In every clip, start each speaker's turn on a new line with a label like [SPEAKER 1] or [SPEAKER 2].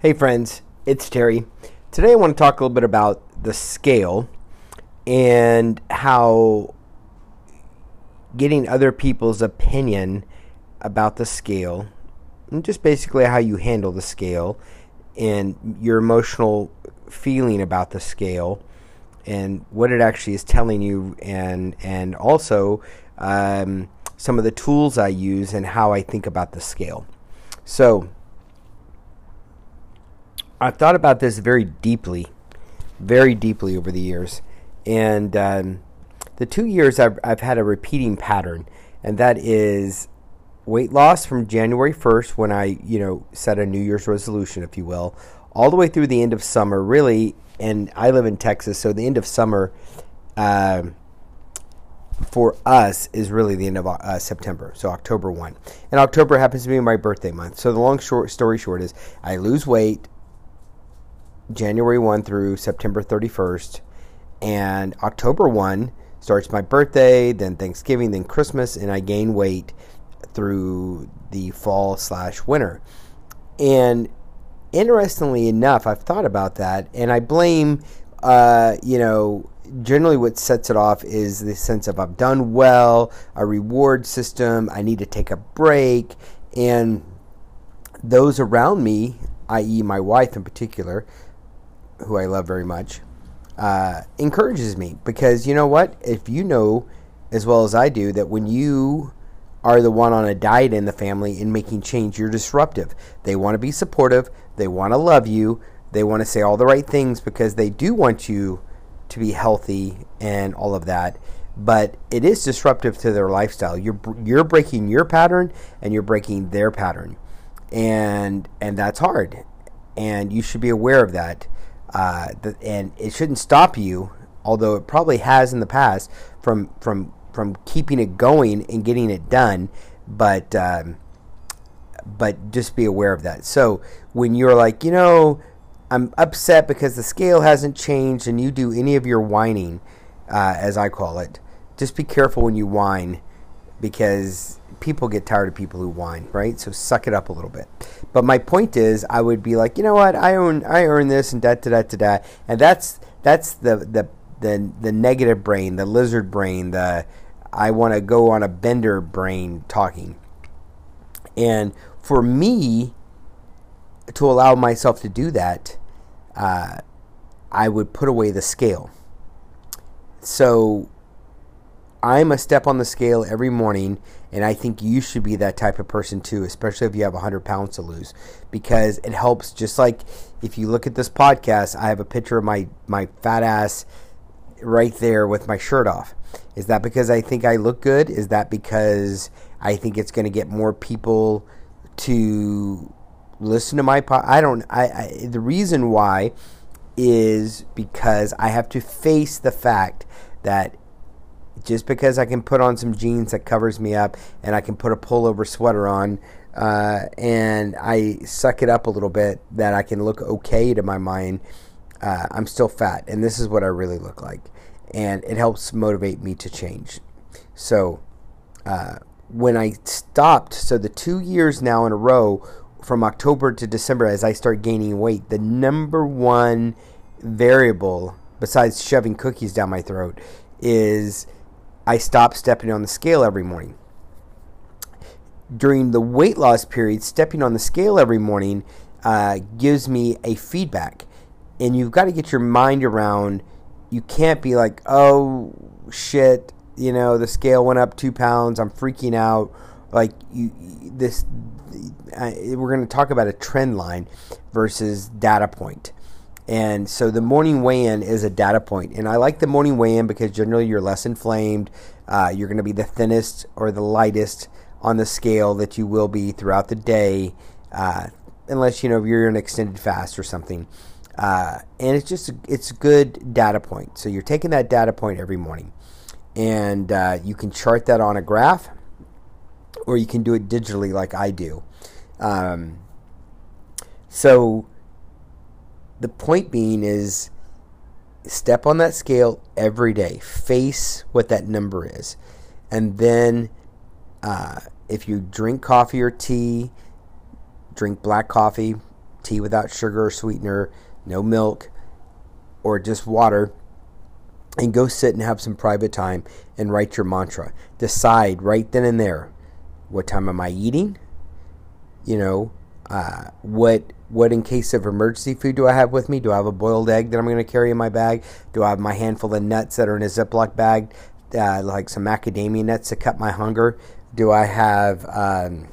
[SPEAKER 1] Hey, friends, it's Terry. Today I want to talk a little bit about the scale and how getting other people's opinion about the scale and just basically how you handle the scale and your emotional feeling about the scale and what it actually is telling you and and also um, some of the tools I use and how I think about the scale. So I've thought about this very deeply, very deeply over the years, and um, the two years I've I've had a repeating pattern, and that is weight loss from January 1st when I, you know, set a New Year's resolution, if you will, all the way through the end of summer, really. And I live in Texas, so the end of summer uh, for us is really the end of uh, September, so October 1. And October happens to be my birthday month. So the long short story short is I lose weight January 1 through September 31st. And October 1 starts my birthday, then Thanksgiving, then Christmas, and I gain weight through the fall slash winter. And interestingly enough, I've thought about that, and I blame, uh, you know, generally what sets it off is the sense of I've done well, a reward system, I need to take a break, and those around me, i.e., my wife in particular, who I love very much, uh, encourages me because you know what? If you know as well as I do that when you are the one on a diet in the family and making change, you're disruptive. They want to be supportive, they want to love you, they want to say all the right things because they do want you to be healthy and all of that. But it is disruptive to their lifestyle. You're you're breaking your pattern and you're breaking their pattern, and and that's hard. And you should be aware of that. Uh, and it shouldn't stop you, although it probably has in the past, from from from keeping it going and getting it done. But um, but just be aware of that. So when you're like, you know, I'm upset because the scale hasn't changed, and you do any of your whining, uh, as I call it, just be careful when you whine, because people get tired of people who whine, right? So suck it up a little bit. But my point is, I would be like, you know what? I own, I earn this, and da da da da da, and that's that's the the the the negative brain, the lizard brain, the I want to go on a bender brain talking. And for me to allow myself to do that, uh, I would put away the scale. So I'm a step on the scale every morning, and I think you should be that type of person too, especially if you have 100 pounds to lose, because it helps. Just like if you look at this podcast, I have a picture of my, my fat ass right there with my shirt off. Is that because I think I look good? Is that because I think it's going to get more people to listen to my pod? I don't. I, I the reason why is because I have to face the fact that just because I can put on some jeans that covers me up and I can put a pullover sweater on uh, and I suck it up a little bit that I can look okay to my mind, uh, I'm still fat. And this is what I really look like. And it helps motivate me to change. So uh, when I stopped, so the two years now in a row from October to December as I start gaining weight, the number one variable besides shoving cookies down my throat is I stop stepping on the scale every morning. During the weight loss period, stepping on the scale every morning uh, gives me a feedback. And you've got to get your mind around, you can't be like, oh shit, you know, the scale went up two pounds, I'm freaking out. Like, you, this, uh, we're going to talk about a trend line versus data point. And so the morning weigh in is a data point. And I like the morning weigh in because generally you're less inflamed. Uh, you're going to be the thinnest or the lightest on the scale that you will be throughout the day, uh, unless you know you're an extended fast or something. Uh, and it's just it's a good data point. So you're taking that data point every morning, and uh, you can chart that on a graph, or you can do it digitally like I do. Um, so the point being is step on that scale every day, face what that number is, and then uh, if you drink coffee or tea, drink black coffee, tea without sugar or sweetener, no milk, or just water, and go sit and have some private time and write your mantra. Decide right then and there what time am I eating? You know, uh, what what in case of emergency food do I have with me? Do I have a boiled egg that I'm going to carry in my bag? Do I have my handful of nuts that are in a Ziploc bag, uh, like some macadamia nuts to cut my hunger? Do I have um,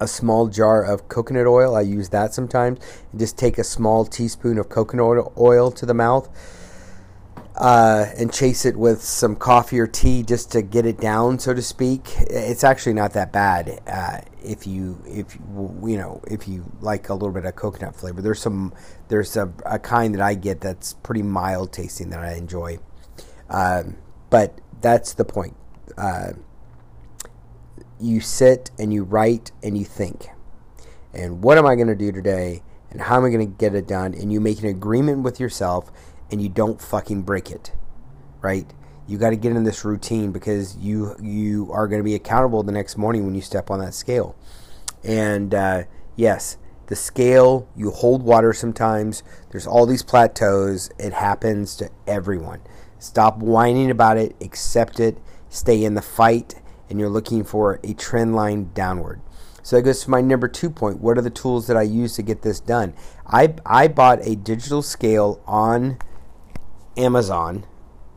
[SPEAKER 1] a small jar of coconut oil? I use that sometimes. Just take a small teaspoon of coconut oil to the mouth uh, and chase it with some coffee or tea just to get it down, so to speak. It's actually not that bad uh, if you if you know if you like a little bit of coconut flavor. There's some there's a, a kind that I get that's pretty mild tasting that I enjoy, um, but that's the point. Uh, you sit and you write and you think, and what am I going to do today? And how am I going to get it done? And you make an agreement with yourself and you don't fucking break it, right? You got to get in this routine because you you are going to be accountable the next morning when you step on that scale. And uh, yes, the scale you hold water sometimes. There's all these plateaus. It happens to everyone. Stop whining about it. Accept it. Stay in the fight, and you're looking for a trend line downward. So that goes to my number two point. What are the tools that I use to get this done? I I bought a digital scale on Amazon.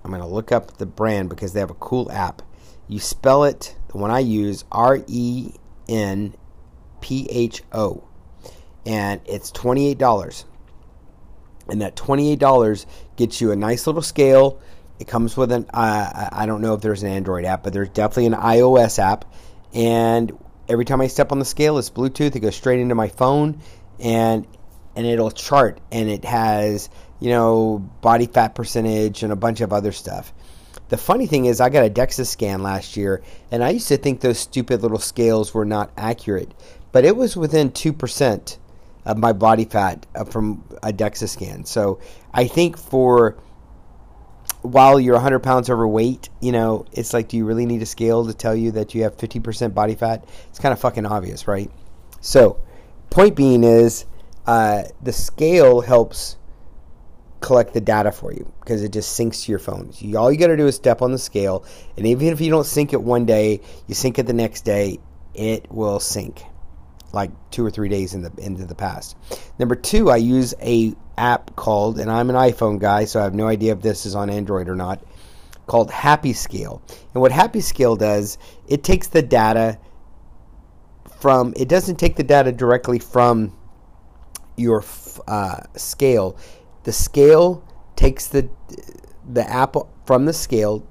[SPEAKER 1] I'm going to look up the brand because they have a cool app. You spell it, the one I use, R E N P H O. And it's $28. And that $28 gets you a nice little scale. It comes with an, uh, I don't know if there's an Android app, but there's definitely an iOS app. And every time I step on the scale, it's Bluetooth. It goes straight into my phone and and it'll chart and it has you know, body fat percentage and a bunch of other stuff. The funny thing is, I got a DEXA scan last year, and I used to think those stupid little scales were not accurate, but it was within 2% of my body fat uh, from a DEXA scan. So I think for while you're 100 pounds overweight, you know, it's like, do you really need a scale to tell you that you have 50% body fat? It's kind of fucking obvious, right? So, point being is, uh, the scale helps collect the data for you because it just syncs to your phone. So all you got to do is step on the scale, and even if you don't sync it one day, you sync it the next day, it will sync like two or three days in the into the past. Number two, I use a app called, and I'm an iPhone guy, so I have no idea if this is on Android or not, called Happy Scale. And what Happy Scale does, it takes the data from. It doesn't take the data directly from your uh, scale the scale takes the the app from the scale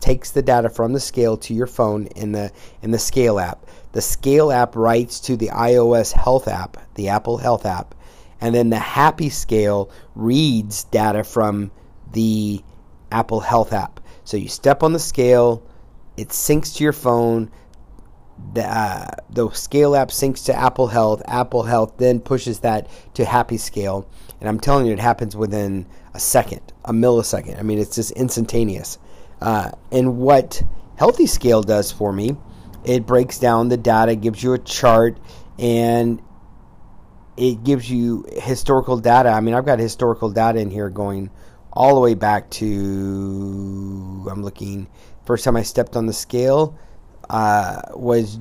[SPEAKER 1] takes the data from the scale to your phone in the in the scale app. The scale app writes to the ios health app the apple health app and then the happy scale reads data from the apple health app. So you step on the scale it syncs to your phone the, uh, the scale app syncs to apple health apple health then pushes that to happy scale and I'm telling you, it happens within a second, a millisecond. I mean, it's just instantaneous. Uh, and what Healthy Scale does for me, it breaks down the data, gives you a chart, and it gives you historical data. I mean, I've got historical data in here going all the way back to I'm looking first time I stepped on the scale uh, was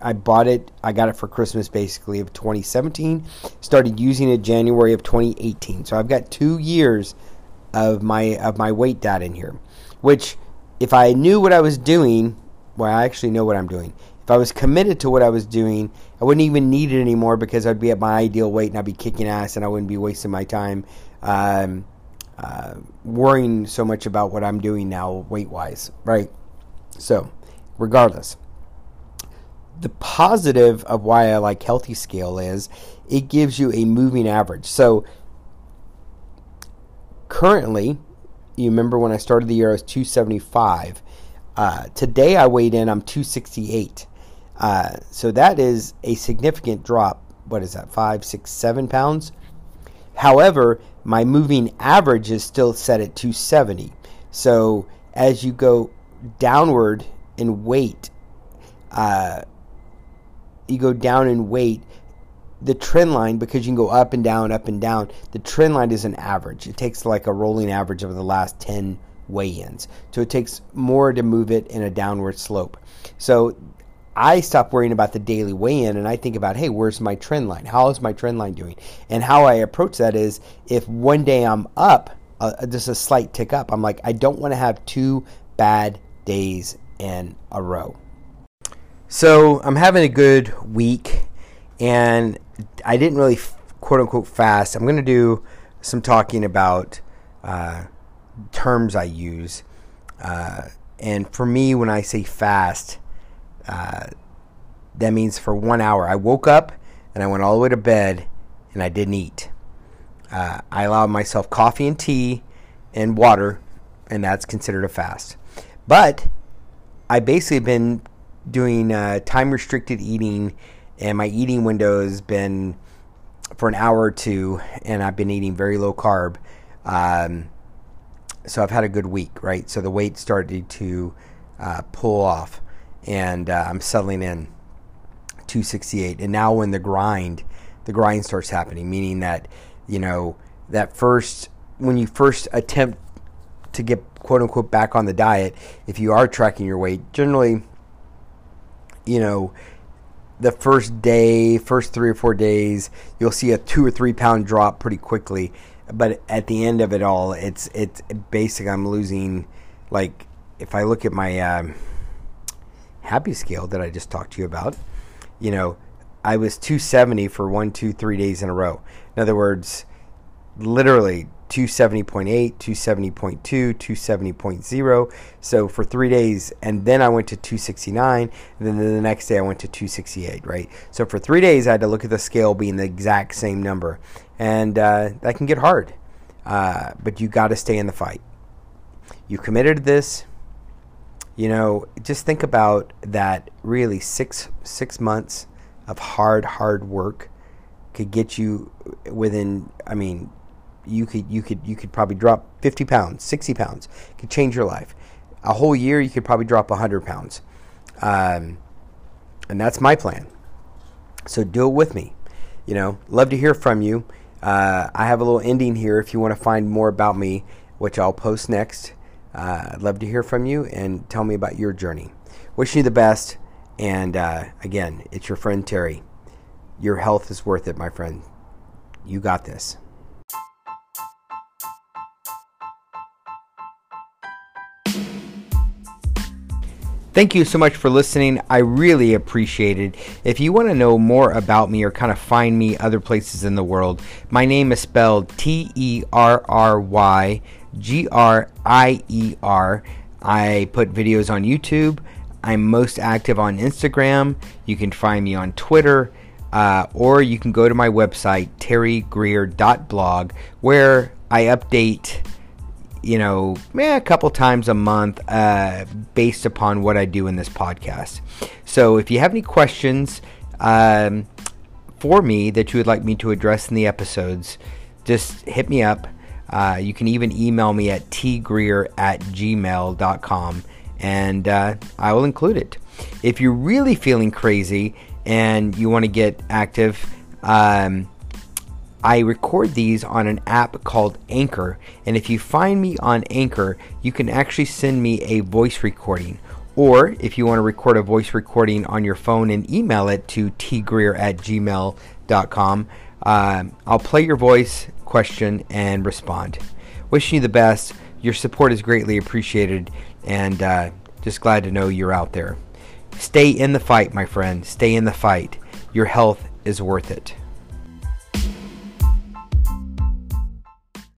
[SPEAKER 1] I bought it. I got it for Christmas, basically of 2017. Started using it January of 2018. So I've got two years of my of my weight data in here. Which, if I knew what I was doing, well, I actually know what I'm doing. If I was committed to what I was doing, I wouldn't even need it anymore because I'd be at my ideal weight and I'd be kicking ass and I wouldn't be wasting my time um, uh, worrying so much about what I'm doing now weight wise, right? So regardless. The positive of why I like Healthy Scale is it gives you a moving average. So currently, you remember when I started the year, I was 275. Uh, today I weighed in, I'm 268. Uh, so that is a significant drop. What is that, five, six, seven pounds? However, my moving average is still set at 270. So as you go downward in weight, uh, you go down in weight, the trend line because you can go up and down, up and down. The trend line is an average. It takes like a rolling average of the last 10 weigh-ins. So it takes more to move it in a downward slope. So I stop worrying about the daily weigh-in and I think about, hey, where's my trend line? How is my trend line doing? And how I approach that is if one day I'm up, uh, just a slight tick up, I'm like, I don't want to have two bad days in a row. So I'm having a good week and I didn't really quote unquote fast. I'm going to do some talking about uh, terms I use. Uh, and for me, when I say fast, uh, that means for one hour. I woke up and I went all the way to bed and I didn't eat. Uh, I allowed myself coffee and tea and water, and that's considered a fast. But I basically been doing uh, time restricted eating, and my eating window has been for an hour or two, and I've been eating very low carb. Um, so I've had a good week, right? So the weight started to uh, pull off, and uh, I'm settling in 268. And now when the grind, the grind starts happening, meaning that you know that first when you first attempt to get quote unquote back on the diet, if you are tracking your weight, generally, you know, the first day, first three or four days, you'll see a two or three pound drop pretty quickly but at the end of it all, it's it's basic I'm losing. Like if I look at my um, happy scale that I just talked to you about, you know, I was 270 for one, two, three days in a row. In other words, literally 270.8, 270.2, 270.0. So for three days, and then I went to 269, and then the next day I went to 268, right? So for three days, I had to look at the scale being the exact same number and uh, that can get hard. Uh, but you got to stay in the fight. You committed to this. You know, just think about that. Really, six six months of hard, hard work could get you within. I mean, you could you could you could probably drop 50 pounds, 60 pounds. Could change your life. A whole year, you could probably drop 100 pounds. Um, and that's my plan. So do it with me. You know, love to hear from you. Uh, I have a little ending here if you want to find more about me, which I'll post next. Uh, I'd love to hear from you and tell me about your journey. Wishing you the best. And uh, again, it's your friend Terry. Your health is worth it, my friend. You got this. Thank you so much for listening. I really appreciate it. If you want to know more about me or kind of find me other places in the world, my name is spelled T E R R Y G R I E R. I put videos on YouTube. I'm most active on Instagram. You can find me on Twitter. Uh, or you can go to my website, terrygrier.blog, where I update you know, eh, a couple times a month uh, based upon what I do in this podcast. So if you have any questions um, for me that you would like me to address in the episodes, just hit me up. Uh, you can even email me at tgrier at gmail.com and uh, I will include it. If you're really feeling crazy and you want to get active, um, I record these on an app called Anchor, and if you find me on Anchor, you can actually send me a voice recording. Or if you want to record a voice recording on your phone and email it to tgrier at gmail.com, uh, I'll play your voice, question, and respond. Wishing you the best. Your support is greatly appreciated, and uh, just glad to know you're out there. Stay in the fight, my friend. Stay in the fight. Your health is worth it.